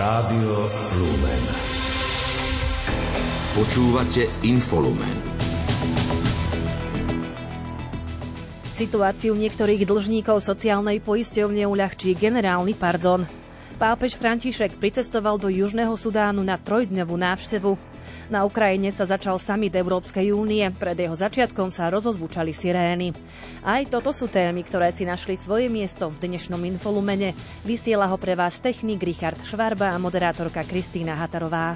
Rádio Lumen. Počúvate Infolumen. Situáciu niektorých dlžníkov sociálnej poisťovne uľahčí generálny pardon. Pápež František pricestoval do Južného Sudánu na trojdňovú návštevu. Na Ukrajine sa začal summit Európskej únie. Pred jeho začiatkom sa rozozvučali sirény. Aj toto sú témy, ktoré si našli svoje miesto v dnešnom infolumene. Vysiela ho pre vás technik Richard Švarba a moderátorka Kristýna Hatarová.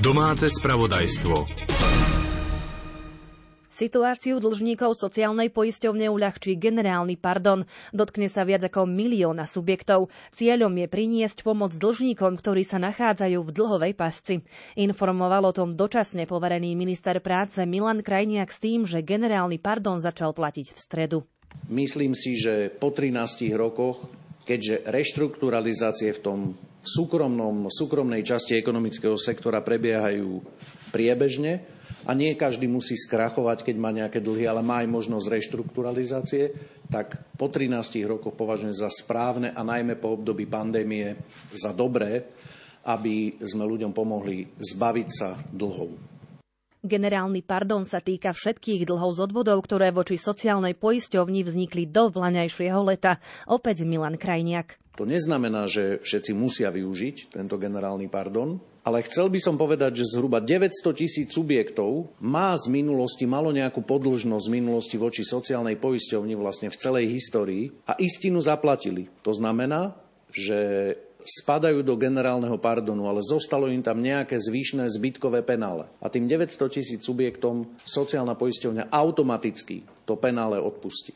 Domáce spravodajstvo. Situáciu dlžníkov sociálnej poisťovne uľahčí generálny pardon. Dotkne sa viac ako milióna subjektov. Cieľom je priniesť pomoc dlžníkom, ktorí sa nachádzajú v dlhovej pasci. Informoval o tom dočasne poverený minister práce Milan Krajniak s tým, že generálny pardon začal platiť v stredu. Myslím si, že po 13 rokoch, keďže reštrukturalizácie v tom súkromnom, súkromnej časti ekonomického sektora prebiehajú priebežne, a nie každý musí skrachovať, keď má nejaké dlhy, ale má aj možnosť reštrukturalizácie, tak po 13 rokoch považujem za správne a najmä po období pandémie za dobré, aby sme ľuďom pomohli zbaviť sa dlhov. Generálny pardon sa týka všetkých dlhov z odvodov, ktoré voči sociálnej poisťovni vznikli do vlaňajšieho leta. Opäť Milan Krajniak. To neznamená, že všetci musia využiť tento generálny pardon, ale chcel by som povedať, že zhruba 900 tisíc subjektov má z minulosti, malo nejakú podlžnosť z minulosti voči sociálnej poisťovni vlastne v celej histórii a istinu zaplatili. To znamená, že spadajú do generálneho pardonu, ale zostalo im tam nejaké zvyšné zbytkové penále. A tým 900 tisíc subjektom sociálna poisťovňa automaticky to penále odpustí.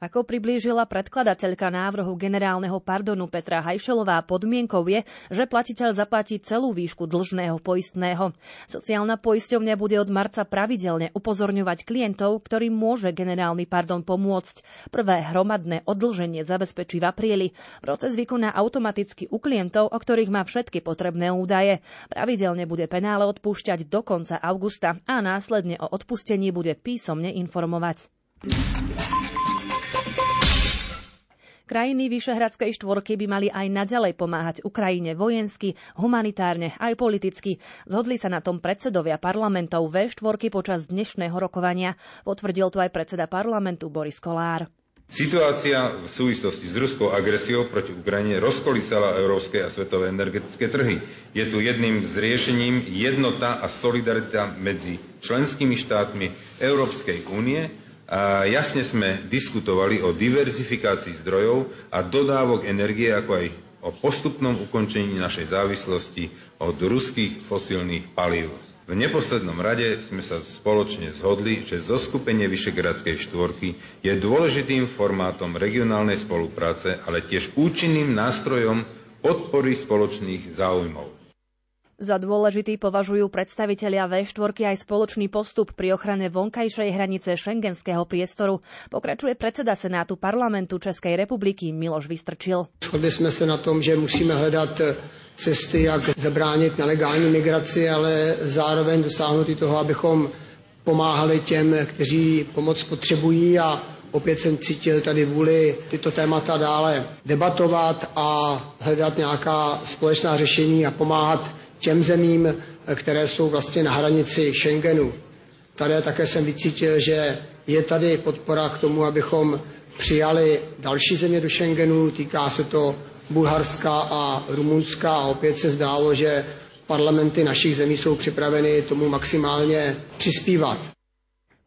Ako priblížila predkladateľka návrhu generálneho pardonu Petra Hajšelová, podmienkou je, že platiteľ zaplatí celú výšku dlžného poistného. Sociálna poisťovňa bude od marca pravidelne upozorňovať klientov, ktorým môže generálny pardon pomôcť. Prvé hromadné odlženie zabezpečí v apríli. Proces vykoná automaticky u klientov, o ktorých má všetky potrebné údaje. Pravidelne bude penále odpúšťať do konca augusta a následne o odpustení bude písomne informovať. Krajiny Vyšehradskej štvorky by mali aj naďalej pomáhať Ukrajine vojensky, humanitárne aj politicky. Zhodli sa na tom predsedovia parlamentov V4 počas dnešného rokovania. Potvrdil to aj predseda parlamentu Boris Kolár. Situácia v súvislosti s ruskou agresiou proti Ukrajine rozkolísala európske a svetové energetické trhy. Je tu jedným z riešením jednota a solidarita medzi členskými štátmi Európskej únie a jasne sme diskutovali o diverzifikácii zdrojov a dodávok energie, ako aj o postupnom ukončení našej závislosti od ruských fosílnych palív. V neposlednom rade sme sa spoločne zhodli, že zoskupenie Vyšegradskej štvorky je dôležitým formátom regionálnej spolupráce, ale tiež účinným nástrojom podpory spoločných záujmov. Za dôležitý považujú predstavitelia V4 aj spoločný postup pri ochrane vonkajšej hranice šengenského priestoru. Pokračuje predseda Senátu parlamentu Českej republiky Miloš Vystrčil. Shodli jsme se na tom, že musíme hledat cesty, jak zabránit nelegální migraci, ale zároveň dosáhnout i toho, abychom pomáhali těm, kteří pomoc potřebují a opět jsem cítil tady vůli tyto témata dále debatovat a hledat nějaká společná řešení a pomáhat těm zemím, které jsou vlastně na hranici Schengenu. Tady také jsem vycítil, že je tady podpora k tomu, abychom přijali další země do Schengenu. Týká se to Bulharska a Rumunska a opět se zdálo, že parlamenty našich zemí jsou připraveny tomu maximálně přispívat.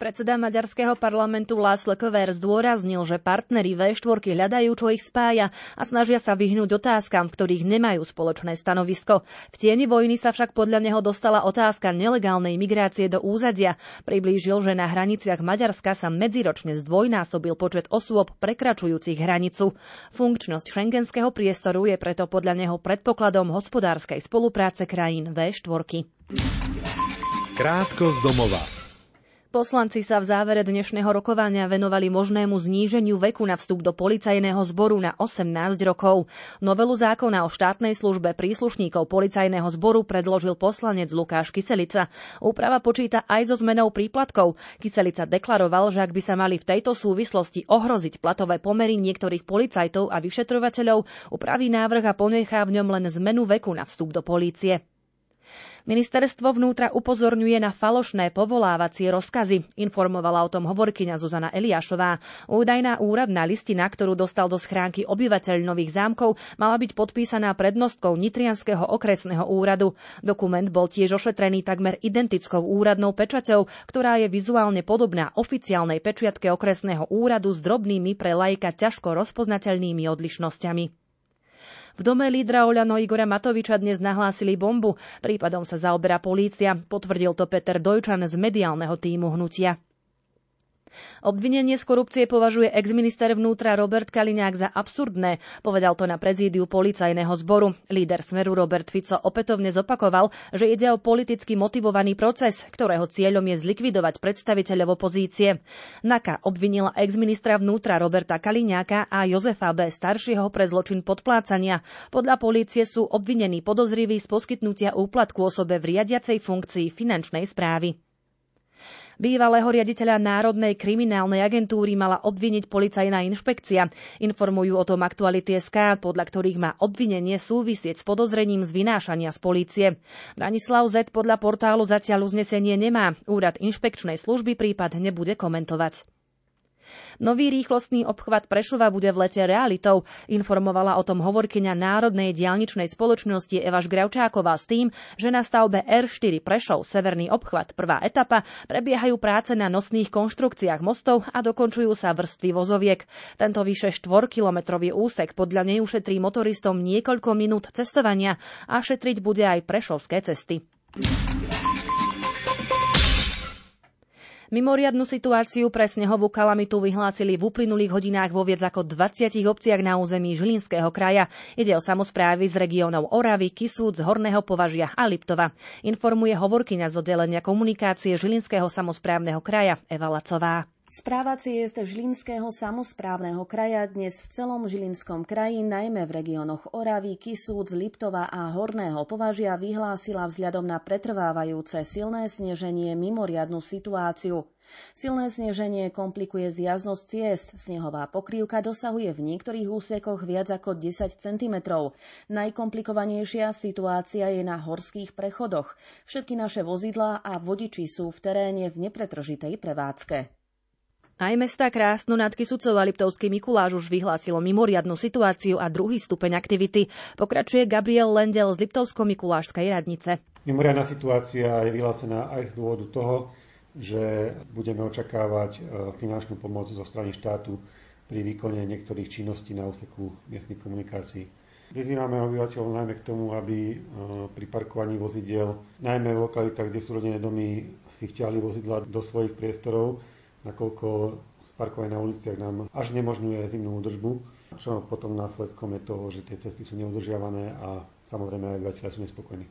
Predseda maďarského parlamentu Lásle Kover zdôraznil, že partnery V4 hľadajú, čo ich spája a snažia sa vyhnúť otázkam, v ktorých nemajú spoločné stanovisko. V tieni vojny sa však podľa neho dostala otázka nelegálnej migrácie do úzadia. Priblížil, že na hraniciach Maďarska sa medziročne zdvojnásobil počet osôb prekračujúcich hranicu. Funkčnosť šengenského priestoru je preto podľa neho predpokladom hospodárskej spolupráce krajín V4. Krátko z domova. Poslanci sa v závere dnešného rokovania venovali možnému zníženiu veku na vstup do policajného zboru na 18 rokov. Novelu zákona o štátnej službe príslušníkov policajného zboru predložil poslanec Lukáš Kyselica. Úprava počíta aj so zmenou príplatkov. Kyselica deklaroval, že ak by sa mali v tejto súvislosti ohroziť platové pomery niektorých policajtov a vyšetrovateľov, upraví návrh a ponechá v ňom len zmenu veku na vstup do polície. Ministerstvo vnútra upozorňuje na falošné povolávacie rozkazy. Informovala o tom hovorkyňa Zuzana Eliášová. Údajná úradná listina, ktorú dostal do schránky obyvateľ Nových zámkov, mala byť podpísaná prednostkou Nitrianského okresného úradu. Dokument bol tiež ošetrený takmer identickou úradnou pečaťou, ktorá je vizuálne podobná oficiálnej pečiatke okresného úradu s drobnými pre lajka ťažko rozpoznateľnými odlišnosťami. V dome lídra Oľano Igora Matoviča dnes nahlásili bombu. Prípadom sa zaoberá polícia. Potvrdil to Peter Dojčan z mediálneho týmu hnutia. Obvinenie z korupcie považuje exminister vnútra Robert Kaliňák za absurdné, povedal to na prezídiu policajného zboru. Líder Smeru Robert Fico opätovne zopakoval, že ide o politicky motivovaný proces, ktorého cieľom je zlikvidovať predstaviteľov opozície. NAKA obvinila exministra vnútra Roberta Kaliňáka a Jozefa B. staršieho pre zločin podplácania. Podľa polície sú obvinení podozriví z poskytnutia úplatku osobe v riadiacej funkcii finančnej správy. Bývalého riaditeľa Národnej kriminálnej agentúry mala obviniť policajná inšpekcia. Informujú o tom aktuality SK, podľa ktorých má obvinenie súvisieť s podozrením z vynášania z polície. Branislav Z podľa portálu zatiaľ uznesenie nemá. Úrad inšpekčnej služby prípad nebude komentovať. Nový rýchlostný obchvat Prešova bude v lete realitou, informovala o tom hovorkyňa Národnej dialničnej spoločnosti Eva Žgravčáková s tým, že na stavbe R4 Prešov Severný obchvat prvá etapa prebiehajú práce na nosných konštrukciách mostov a dokončujú sa vrstvy vozoviek. Tento vyše 4-kilometrový úsek podľa nej ušetrí motoristom niekoľko minút cestovania a šetriť bude aj prešovské cesty. Mimoriadnu situáciu pre snehovú kalamitu vyhlásili v uplynulých hodinách vo viac ako 20 obciach na území Žilinského kraja. Ide o samozprávy z regiónov Oravy, Kisúc, Horného považia a Liptova. Informuje hovorkyňa z oddelenia komunikácie Žilinského samozprávneho kraja Eva Lacová. Správa ciest Žilinského samozprávneho kraja dnes v celom Žilinskom kraji, najmä v regiónoch Oravy, Kisúc, Liptova a Horného považia vyhlásila vzhľadom na pretrvávajúce silné sneženie mimoriadnu situáciu. Silné sneženie komplikuje zjaznosť ciest. Snehová pokrývka dosahuje v niektorých úsekoch viac ako 10 cm. Najkomplikovanejšia situácia je na horských prechodoch. Všetky naše vozidlá a vodiči sú v teréne v nepretržitej prevádzke. Aj mesta Krásnu nad Kisucov a Liptovský Mikuláš už vyhlásilo mimoriadnu situáciu a druhý stupeň aktivity. Pokračuje Gabriel Lendel z Liptovsko-Mikulášskej radnice. Mimoriadná situácia je vyhlásená aj z dôvodu toho, že budeme očakávať e, finančnú pomoc zo strany štátu pri výkone niektorých činností na úseku miestnych komunikácií. Vyzývame obyvateľov najmä k tomu, aby e, pri parkovaní vozidiel, najmä v lokalitách, kde sú rodinné domy, si vťahli vozidla do svojich priestorov nakoľko parkovanie na uliciach nám až nemožňuje zimnú údržbu, čo potom následkom je toho, že tie cesty sú neudržiavané a samozrejme aj obyvateľia sú nespokojní.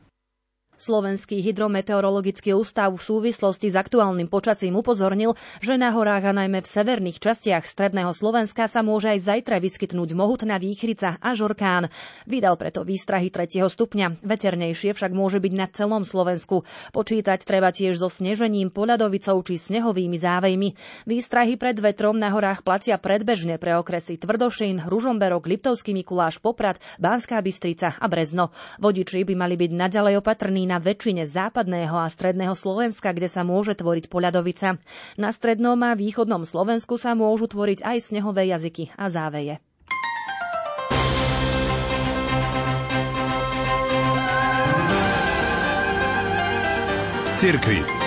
Slovenský hydrometeorologický ústav v súvislosti s aktuálnym počasím upozornil, že na horách a najmä v severných častiach stredného Slovenska sa môže aj zajtra vyskytnúť mohutná výchrica a žorkán. Vydal preto výstrahy 3. stupňa. Veternejšie však môže byť na celom Slovensku. Počítať treba tiež so snežením, poľadovicou či snehovými závejmi. Výstrahy pred vetrom na horách platia predbežne pre okresy Tvrdošín, Ružomberok, Liptovský Mikuláš, Poprad, Banská Bystrica a Brezno. Vodiči by mali byť naďalej opatrní na väčšine západného a stredného Slovenska, kde sa môže tvoriť poľadovica. Na strednom a východnom Slovensku sa môžu tvoriť aj snehové jazyky a záveje. Z.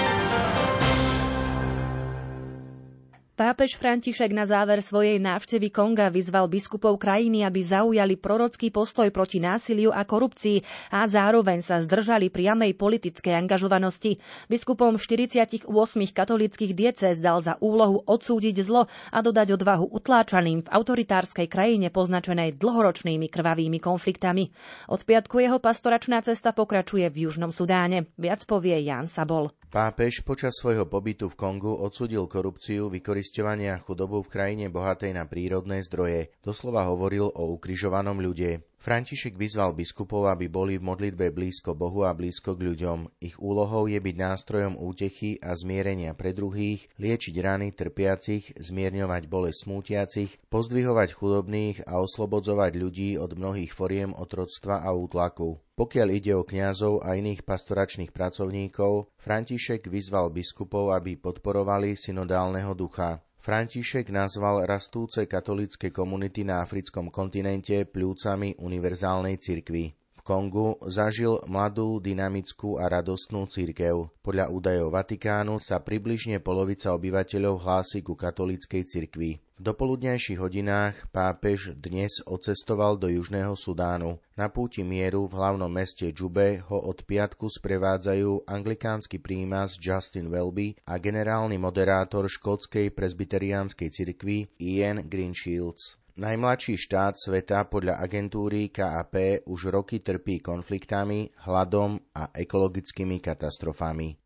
Pápež František na záver svojej návštevy Konga vyzval biskupov krajiny, aby zaujali prorocký postoj proti násiliu a korupcii a zároveň sa zdržali priamej politickej angažovanosti. Biskupom 48 katolických diecéz dal za úlohu odsúdiť zlo a dodať odvahu utláčaným v autoritárskej krajine poznačenej dlhoročnými krvavými konfliktami. Od piatku jeho pastoračná cesta pokračuje v Južnom Sudáne. Viac povie Jan Sabol. Pápež počas svojho pobytu v Kongu odsudil korupciu, vykorisťovanie a chudobu v krajine bohatej na prírodné zdroje. Doslova hovoril o ukrižovanom ľude. František vyzval biskupov, aby boli v modlitbe blízko Bohu a blízko k ľuďom. Ich úlohou je byť nástrojom útechy a zmierenia pre druhých, liečiť rany trpiacich, zmierňovať bolesť smútiacich, pozdvihovať chudobných a oslobodzovať ľudí od mnohých foriem otroctva a útlaku. Pokiaľ ide o kňazov a iných pastoračných pracovníkov, František vyzval biskupov, aby podporovali synodálneho ducha. František nazval rastúce katolické komunity na africkom kontinente pľúcami univerzálnej cirkvi. V Kongu zažil mladú, dynamickú a radostnú cirkev. Podľa údajov Vatikánu sa približne polovica obyvateľov hlási ku katolíckej cirkvi. V dopoludnejších hodinách pápež dnes odcestoval do Južného Sudánu. Na púti mieru v hlavnom meste Džube ho od piatku sprevádzajú anglikánsky prímas Justin Welby a generálny moderátor škótskej presbyteriánskej cirkvi Ian Greenshields. Najmladší štát sveta podľa agentúry KAP už roky trpí konfliktami, hladom a ekologickými katastrofami.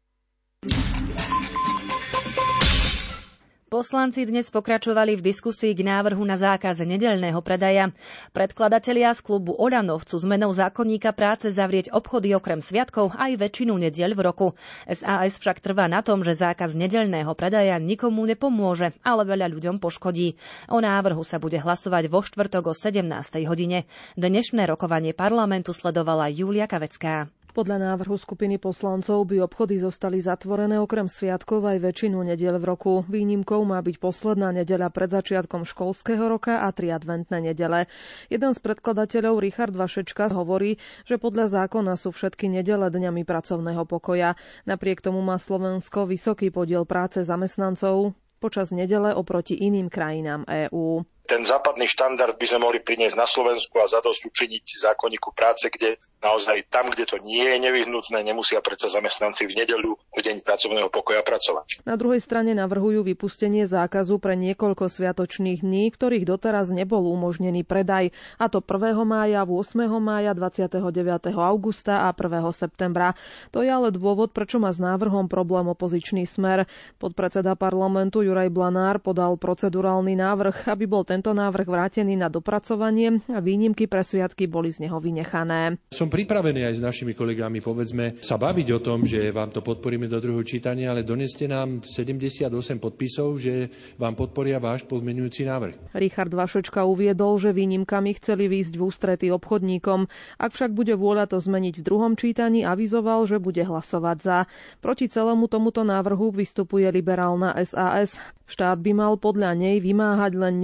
Poslanci dnes pokračovali v diskusii k návrhu na zákaz nedelného predaja. Predkladatelia z klubu Oľano chcú zmenou zákonníka práce zavrieť obchody okrem sviatkov aj väčšinu nediel v roku. SAS však trvá na tom, že zákaz nedelného predaja nikomu nepomôže, ale veľa ľuďom poškodí. O návrhu sa bude hlasovať vo štvrtok o 17. hodine. Dnešné rokovanie parlamentu sledovala Julia Kavecká. Podľa návrhu skupiny poslancov by obchody zostali zatvorené okrem sviatkov aj väčšinu nediel v roku. Výnimkou má byť posledná nedeľa pred začiatkom školského roka a tri adventné nedele. Jeden z predkladateľov, Richard Vašečka, hovorí, že podľa zákona sú všetky nedele dňami pracovného pokoja. Napriek tomu má Slovensko vysoký podiel práce zamestnancov počas nedele oproti iným krajinám EÚ ten západný štandard by sme mohli priniesť na Slovensku a zadosť učiniť zákonníku práce, kde naozaj tam, kde to nie je nevyhnutné, nemusia predsa zamestnanci v nedeľu v deň pracovného pokoja pracovať. Na druhej strane navrhujú vypustenie zákazu pre niekoľko sviatočných dní, ktorých doteraz nebol umožnený predaj, a to 1. mája, 8. mája, 29. augusta a 1. septembra. To je ale dôvod, prečo má s návrhom problém opozičný smer. Podpredseda parlamentu Juraj Blanár podal procedurálny návrh, aby bol ten tento návrh vrátený na dopracovanie a výnimky pre sviatky boli z neho vynechané. Som pripravený aj s našimi kolegami, povedzme, sa baviť o tom, že vám to podporíme do druhého čítania, ale doneste nám 78 podpisov, že vám podporia váš pozmenujúci návrh. Richard Vašečka uviedol, že výnimkami chceli výjsť v ústrety obchodníkom. Ak však bude vôľa to zmeniť v druhom čítaní, avizoval, že bude hlasovať za. Proti celému tomuto návrhu vystupuje liberálna SAS. Štát by mal podľa nej vymáhať len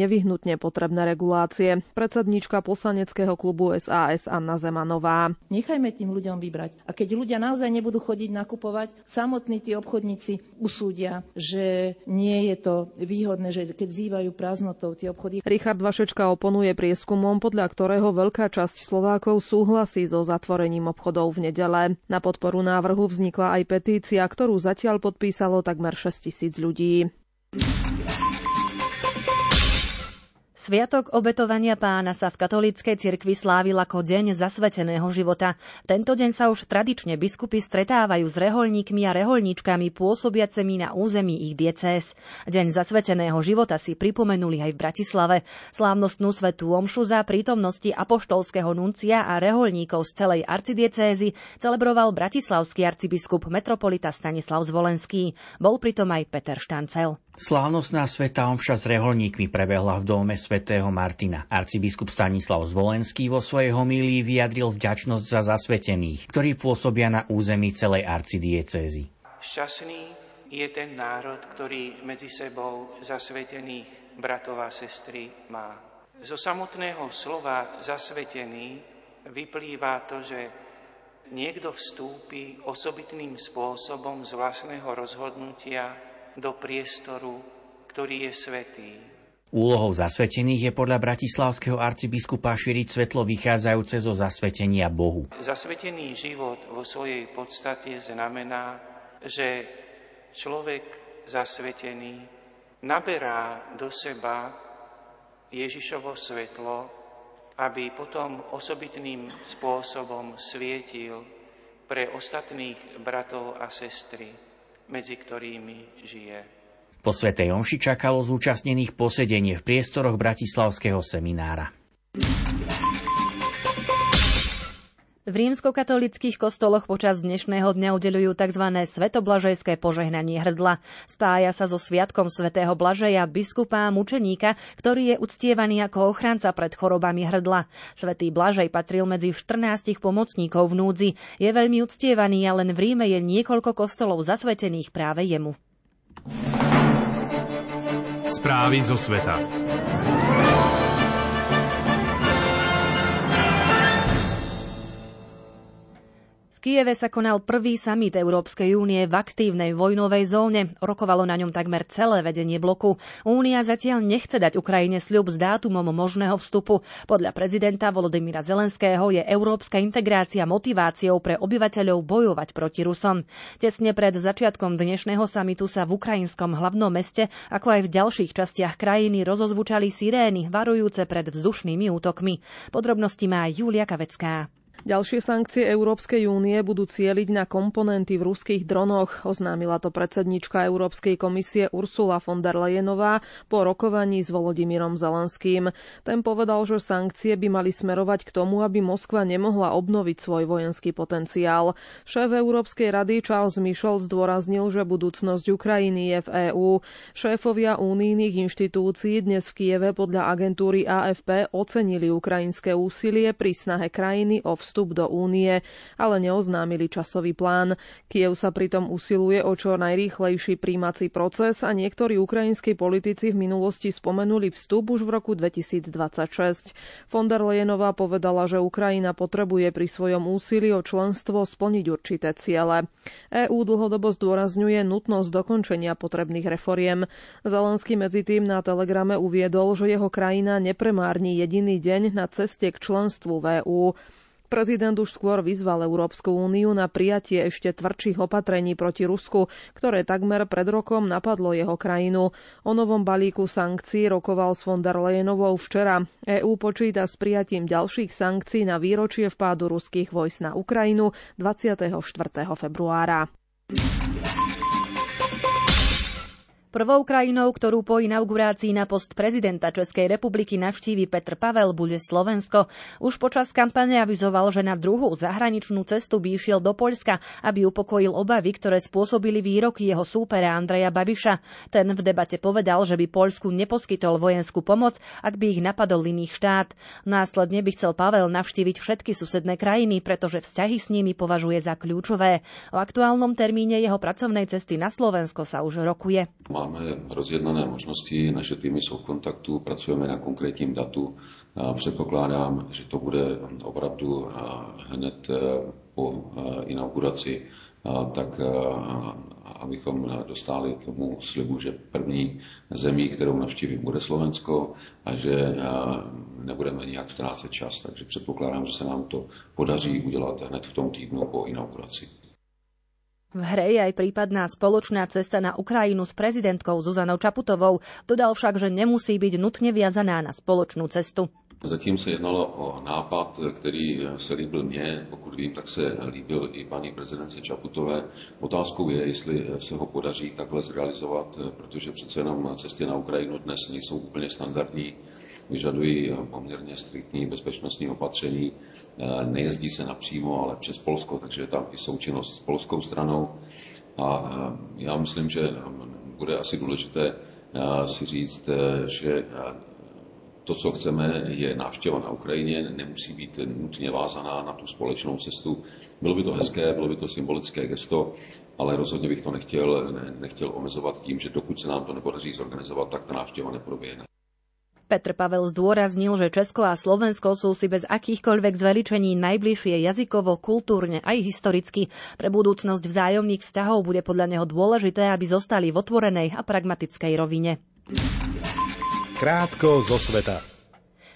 nevyhnutne potrebné regulácie. Predsedníčka poslaneckého klubu SAS Anna Zemanová. Nechajme tým ľuďom vybrať. A keď ľudia naozaj nebudú chodiť nakupovať, samotní tí obchodníci usúdia, že nie je to výhodné, že keď zývajú prázdnotou tie obchody. Richard Vašečka oponuje prieskumom, podľa ktorého veľká časť Slovákov súhlasí so zatvorením obchodov v nedele. Na podporu návrhu vznikla aj petícia, ktorú zatiaľ podpísalo takmer 6 tisíc ľudí. Sviatok obetovania pána sa v katolíckej cirkvi slávil ako deň zasveteného života. Tento deň sa už tradične biskupy stretávajú s reholníkmi a reholníčkami pôsobiacemi na území ich diecéz. Deň zasveteného života si pripomenuli aj v Bratislave. Slávnostnú svetú omšu za prítomnosti apoštolského nuncia a reholníkov z celej arcidiecézy celebroval bratislavský arcibiskup metropolita Stanislav Zvolenský. Bol pritom aj Peter Štancel. Slávnostná sveta omša s reholníkmi prebehla v dome svätého Martina. Arcibiskup Stanislav Zvolenský vo svojej homílii vyjadril vďačnosť za zasvetených, ktorí pôsobia na území celej arcidiecézy. Šťastný je ten národ, ktorý medzi sebou zasvetených bratov a sestry má. Zo samotného slova zasvetený vyplýva to, že niekto vstúpi osobitným spôsobom z vlastného rozhodnutia do priestoru, ktorý je svetý. Úlohou zasvetených je podľa bratislavského arcibiskupa šíriť svetlo vychádzajúce zo zasvetenia Bohu. Zasvetený život vo svojej podstate znamená, že človek zasvetený naberá do seba Ježišovo svetlo, aby potom osobitným spôsobom svietil pre ostatných bratov a sestry. Medzi ktorými žije. Po Svetej Omši čakalo zúčastnených posedenie v priestoroch Bratislavského seminára. V rímskokatolických kostoloch počas dnešného dňa udeľujú tzv. svetoblažejské požehnanie hrdla. Spája sa so sviatkom svätého Blažeja, biskupa a mučeníka, ktorý je uctievaný ako ochranca pred chorobami hrdla. Svetý Blažej patril medzi 14 pomocníkov v núdzi. Je veľmi uctievaný a len v Ríme je niekoľko kostolov zasvetených práve jemu. Správy zo sveta. Kieve sa konal prvý summit Európskej únie v aktívnej vojnovej zóne. Rokovalo na ňom takmer celé vedenie bloku. Únia zatiaľ nechce dať Ukrajine sľub s dátumom možného vstupu. Podľa prezidenta Volodymyra Zelenského je európska integrácia motiváciou pre obyvateľov bojovať proti Rusom. Tesne pred začiatkom dnešného samitu sa v ukrajinskom hlavnom meste, ako aj v ďalších častiach krajiny rozozvučali sirény varujúce pred vzdušnými útokmi. Podrobnosti má Julia Kavecká. Ďalšie sankcie Európskej únie budú cieliť na komponenty v ruských dronoch, oznámila to predsednička Európskej komisie Ursula von der Leyenová po rokovaní s Volodymyrom Zelenským. Ten povedal, že sankcie by mali smerovať k tomu, aby Moskva nemohla obnoviť svoj vojenský potenciál. Šéf Európskej rady Charles Michel zdôraznil, že budúcnosť Ukrajiny je v EÚ. Šéfovia únijných inštitúcií dnes v Kieve podľa agentúry AFP ocenili ukrajinské úsilie pri snahe krajiny o vstup do únie, ale neoznámili časový plán. Kiev sa pritom usiluje o čo najrýchlejší príjmací proces a niektorí ukrajinskí politici v minulosti spomenuli vstup už v roku 2026. Von der Leyenová povedala, že Ukrajina potrebuje pri svojom úsilí o členstvo splniť určité ciele. EÚ dlhodobo zdôrazňuje nutnosť dokončenia potrebných reforiem. Zelenský medzi tým na telegrame uviedol, že jeho krajina nepremárni jediný deň na ceste k členstvu v EÚ. Prezident už skôr vyzval Európsku úniu na prijatie ešte tvrdších opatrení proti Rusku, ktoré takmer pred rokom napadlo jeho krajinu. O novom balíku sankcií rokoval s von der Leyenovou včera. EÚ počíta s prijatím ďalších sankcií na výročie vpádu ruských vojsk na Ukrajinu 24. februára. Prvou krajinou, ktorú po inaugurácii na post prezidenta Českej republiky navštívi Petr Pavel, bude Slovensko. Už počas kampane avizoval, že na druhú zahraničnú cestu by išiel do Poľska, aby upokojil obavy, ktoré spôsobili výroky jeho súpera Andreja Babiša. Ten v debate povedal, že by Poľsku neposkytol vojenskú pomoc, ak by ich napadol iných štát. Následne by chcel Pavel navštíviť všetky susedné krajiny, pretože vzťahy s nimi považuje za kľúčové. O aktuálnom termíne jeho pracovnej cesty na Slovensko sa už rokuje. Máme rozjednané možnosti, naše týmy jsou v kontaktu, pracujeme na konkrétním datu. Předpokládám, že to bude opravdu hned e, po e, inauguraci, tak abychom dostali tomu slibu, že první zemí, kterou navštívím, bude Slovensko a že nebudeme nijak ztrácet čas. Takže předpokládám, že se nám to podaří udělat hned v tom týdnu po inauguraci. V hre je aj prípadná spoločná cesta na Ukrajinu s prezidentkou Zuzanou Čaputovou. Dodal však, že nemusí byť nutne viazaná na spoločnú cestu. Zatím se jednalo o nápad, který se líbil mně, pokud vím, tak se líbil i paní prezidence Čaputové. Otázkou je, jestli se ho podaří takhle zrealizovat, protože přece jenom cesty na Ukrajinu dnes nejsou úplně standardní vyžadují poměrně striktní bezpečnostní opatření. Nejezdí se napřímo, ale přes Polsko, takže je tam i součinnost s polskou stranou. A já myslím, že bude asi důležité si říct, že to, co chceme, je návštěva na Ukrajině, nemusí být nutně vázaná na tu společnou cestu. Bylo by to hezké, bylo by to symbolické gesto, ale rozhodně bych to nechtěl, nechtěl omezovat tím, že dokud se nám to nepodaří zorganizovat, tak ta návštěva neproběhne. Petr Pavel zdôraznil, že Česko a Slovensko sú si bez akýchkoľvek zveličení najbližšie jazykovo, kultúrne aj historicky. Pre budúcnosť vzájomných vzťahov bude podľa neho dôležité, aby zostali v otvorenej a pragmatickej rovine. Krátko zo sveta.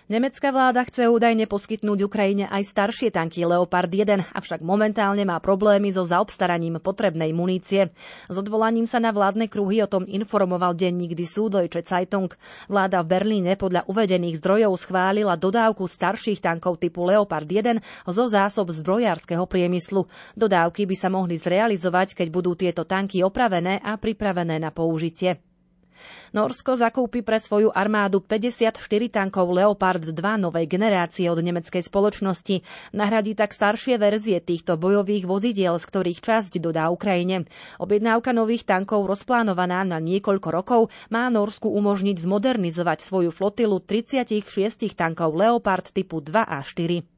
Nemecká vláda chce údajne poskytnúť Ukrajine aj staršie tanky Leopard 1, avšak momentálne má problémy so zaobstaraním potrebnej munície. S odvolaním sa na vládne kruhy o tom informoval denník Die Süddeutsche Zeitung. Vláda v Berlíne podľa uvedených zdrojov schválila dodávku starších tankov typu Leopard 1 zo zásob zbrojárskeho priemyslu. Dodávky by sa mohli zrealizovať, keď budú tieto tanky opravené a pripravené na použitie. Norsko zakúpi pre svoju armádu 54 tankov Leopard 2 novej generácie od nemeckej spoločnosti. Nahradí tak staršie verzie týchto bojových vozidiel, z ktorých časť dodá Ukrajine. Objednávka nových tankov rozplánovaná na niekoľko rokov má Norsku umožniť zmodernizovať svoju flotilu 36 tankov Leopard typu 2 a 4.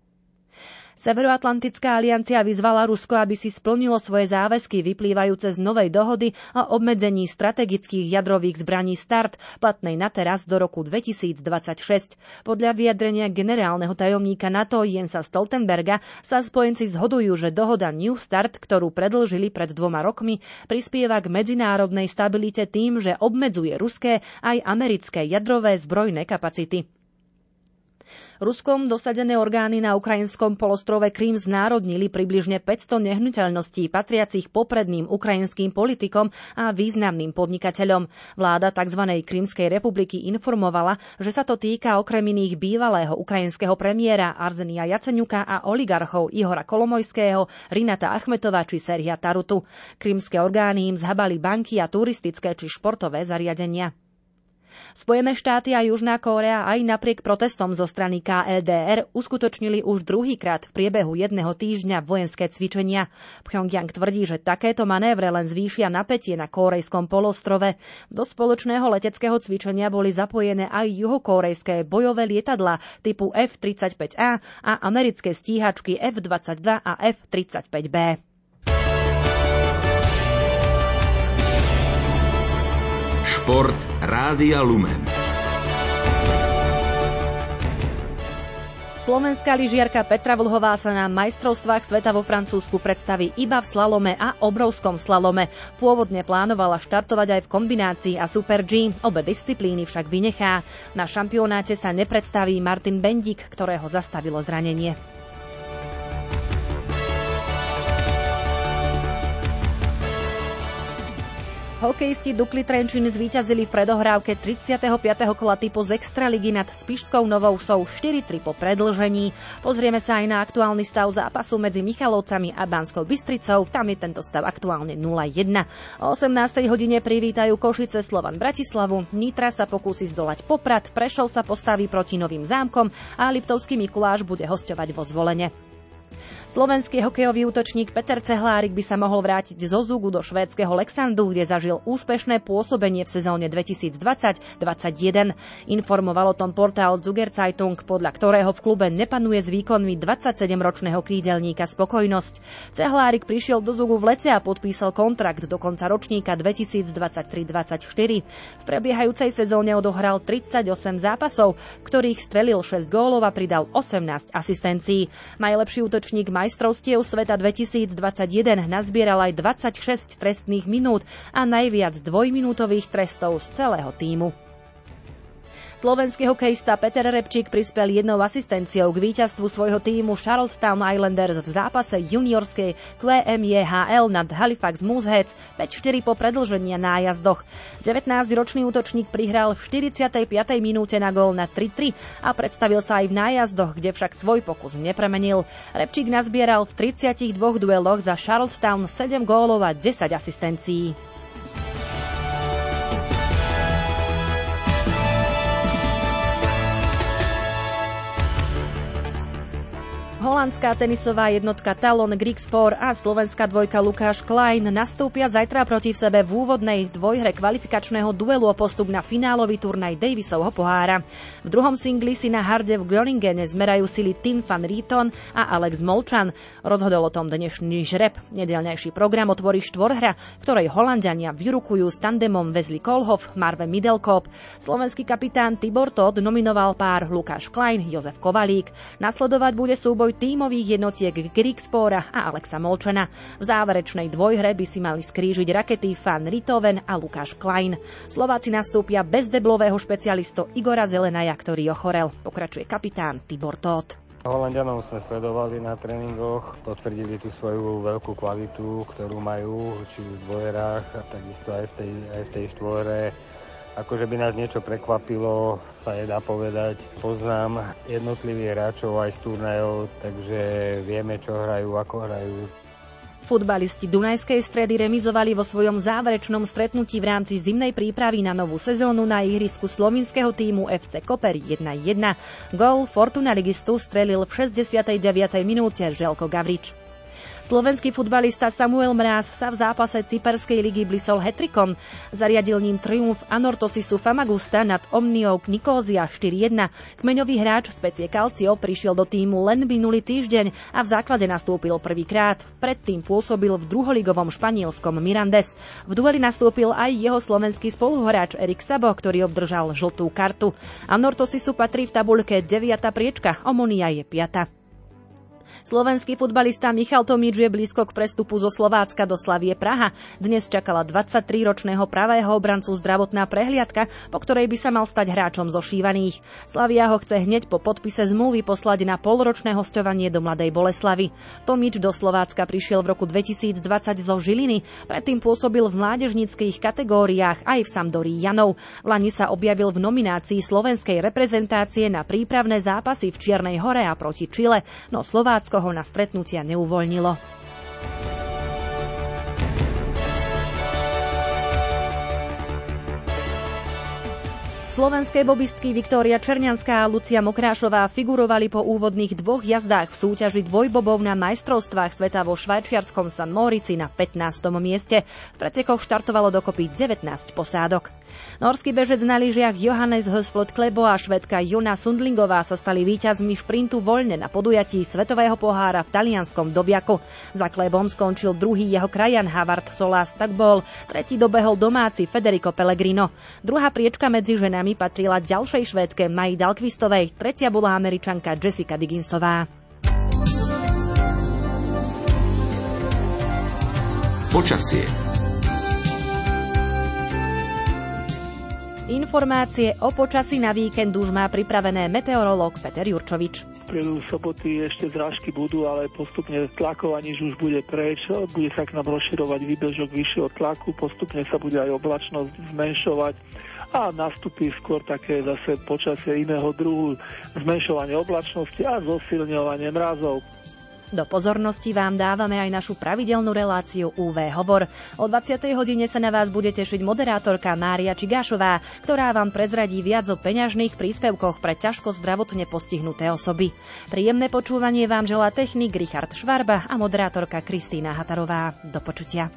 Severoatlantická aliancia vyzvala Rusko, aby si splnilo svoje záväzky vyplývajúce z novej dohody o obmedzení strategických jadrových zbraní START, platnej na teraz do roku 2026. Podľa vyjadrenia generálneho tajomníka NATO Jensa Stoltenberga sa spojenci zhodujú, že dohoda New START, ktorú predlžili pred dvoma rokmi, prispieva k medzinárodnej stabilite tým, že obmedzuje ruské aj americké jadrové zbrojné kapacity. Ruskom dosadené orgány na ukrajinskom polostrove Krím znárodnili približne 500 nehnuteľností patriacich popredným ukrajinským politikom a významným podnikateľom. Vláda tzv. Krímskej republiky informovala, že sa to týka okrem iných bývalého ukrajinského premiéra Arzenia Jaceňuka a oligarchov Ihora Kolomojského, Rinata Achmetova či Serhia Tarutu. Krímske orgány im zhabali banky a turistické či športové zariadenia. Spojené štáty a Južná Kórea aj napriek protestom zo strany KLDR uskutočnili už druhýkrát v priebehu jedného týždňa vojenské cvičenia. Pyongyang tvrdí, že takéto manévre len zvýšia napätie na kórejskom polostrove. Do spoločného leteckého cvičenia boli zapojené aj juhokórejské bojové lietadla typu F-35A a americké stíhačky F-22 a F-35B. Šport Rádia Lumen. Slovenská lyžiarka Petra Vlhová sa na majstrovstvách sveta vo Francúzsku predstaví iba v slalome a obrovskom slalome. Pôvodne plánovala štartovať aj v kombinácii a Super G, obe disciplíny však vynechá. Na šampionáte sa nepredstaví Martin Bendík, ktorého zastavilo zranenie. Hokejisti Dukli Trenčín zvíťazili v predohrávke 35. kola typu z Extraligy nad Spišskou Novou Sou 4-3 po predlžení. Pozrieme sa aj na aktuálny stav zápasu medzi Michalovcami a Banskou Bystricou. Tam je tento stav aktuálne 0-1. O 18. hodine privítajú Košice Slovan Bratislavu. Nitra sa pokúsi zdolať Poprad, Prešov sa postaví proti Novým zámkom a Liptovský Mikuláš bude hostovať vo zvolenie. Slovenský hokejový útočník Peter Cehlárik by sa mohol vrátiť zo Zugu do švédskeho Lexandu, kde zažil úspešné pôsobenie v sezóne 2020-2021. Informoval o tom portál Zuger Zeitung, podľa ktorého v klube nepanuje s výkonmi 27-ročného krídelníka spokojnosť. Cehlárik prišiel do Zugu v lete a podpísal kontrakt do konca ročníka 2023-2024. V prebiehajúcej sezóne odohral 38 zápasov, ktorých strelil 6 gólov a pridal 18 asistencií. Najlepší útočník majstrovstiev sveta 2021 nazbieral aj 26 trestných minút a najviac dvojminútových trestov z celého týmu. Slovenský hokejista Peter Repčík prispel jednou asistenciou k víťazstvu svojho týmu Charlottetown Islanders v zápase juniorskej QMJHL nad Halifax Mooseheads 5-4 po predlžení nájazdoch. 19-ročný útočník prihral v 45. minúte na gól na 3-3 a predstavil sa aj v nájazdoch, kde však svoj pokus nepremenil. Repčík nazbieral v 32 dueloch za Charlottetown 7 gólov a 10 asistencií. Holandská tenisová jednotka Talon Grigspor a slovenská dvojka Lukáš Klein nastúpia zajtra proti sebe v úvodnej dvojhre kvalifikačného duelu o postup na finálový turnaj Davisovho pohára. V druhom singli si na harde v Groningene zmerajú sily Tim van Riton a Alex Molchan. Rozhodol o tom dnešný žreb. Nedelnejší program otvorí štvorhra, v ktorej Holandiania vyrukujú s tandemom Wesley Kolhoff, Marve Midelkop. Slovenský kapitán Tibor Todd nominoval pár Lukáš Klein, Jozef Kovalík. Nasledovať bude súboj tímových jednotiek Grigspora a Alexa Molčana. V záverečnej dvojhre by si mali skrížiť rakety Fan Ritoven a Lukáš Klein. Slováci nastúpia bez deblového špecialistu Igora Zelenaja, ktorý ochorel. Pokračuje kapitán Tibor Tóth. Holandianov sme sledovali na tréningoch, potvrdili tú svoju veľkú kvalitu, ktorú majú, či v dvojerách, takisto aj v tej, aj v tej štvore. Akože by nás niečo prekvapilo, sa jedá povedať. Poznám jednotlivých hráčov aj z turnajov, takže vieme, čo hrajú, ako hrajú. Futbalisti Dunajskej stredy remizovali vo svojom záverečnom stretnutí v rámci zimnej prípravy na novú sezónu na ihrisku slovinského týmu FC Koper 1-1. Gól Fortuna Ligistu strelil v 69. minúte Želko Gavrič. Slovenský futbalista Samuel Mráz sa v zápase Cyperskej ligy blisol hetrikom. Zariadil ním triumf Anortosisu Famagusta nad Omniou Nikózia 4-1. Kmeňový hráč z Pecie Calcio prišiel do týmu len minulý týždeň a v základe nastúpil prvýkrát. Predtým pôsobil v druholigovom španielskom Mirandes. V dueli nastúpil aj jeho slovenský spoluhráč Erik Sabo, ktorý obdržal žltú kartu. Anortosisu patrí v tabuľke 9. priečka, Omonia je 5. Slovenský futbalista Michal Tomič je blízko k prestupu zo Slovácka do Slavie Praha. Dnes čakala 23-ročného pravého obrancu zdravotná prehliadka, po ktorej by sa mal stať hráčom zo šívaných. Slavia ho chce hneď po podpise zmluvy poslať na polročné hostovanie do Mladej Boleslavy. Tomič do Slovácka prišiel v roku 2020 zo Žiliny, predtým pôsobil v mládežnických kategóriách aj v Sampdorii Janov. V Lani sa objavil v nominácii slovenskej reprezentácie na prípravné zápasy v Čiernej hore a proti Čile, no Slovácko ho na stretnutia neuvoľnilo. Slovenské bobistky Viktória Černianská a Lucia Mokrášová figurovali po úvodných dvoch jazdách v súťaži dvojbobov na majstrovstvách sveta vo švajčiarskom San Morici na 15. mieste. V pretekoch štartovalo dokopy 19 posádok. Norský bežec na lyžiach Johannes Hösflot Klebo a švedka Juna Sundlingová sa stali víťazmi šprintu voľne na podujatí Svetového pohára v talianskom Dobiaku. Za Klebom skončil druhý jeho krajan Havard Solas bol, tretí dobehol domáci Federico Pellegrino. Druhá priečka medzi ženami patrila ďalšej švédke Maji Dalkvistovej, tretia bola američanka Jessica Digginsová. Počasie Informácie o počasí na víkend už má pripravené meteorológ Peter Jurčovič. V soboty ešte zrážky budú, ale postupne tlakov už bude preč. Bude sa k nám rozširovať výbežok vyššieho tlaku, postupne sa bude aj oblačnosť zmenšovať a nastupí skôr také zase počasie iného druhu, zmenšovanie oblačnosti a zosilňovanie mrazov. Do pozornosti vám dávame aj našu pravidelnú reláciu UV Hovor. O 20. hodine sa na vás bude tešiť moderátorka Mária Čigášová, ktorá vám prezradí viac o peňažných príspevkoch pre ťažko zdravotne postihnuté osoby. Príjemné počúvanie vám želá technik Richard Švarba a moderátorka Kristýna Hatarová. Do počutia.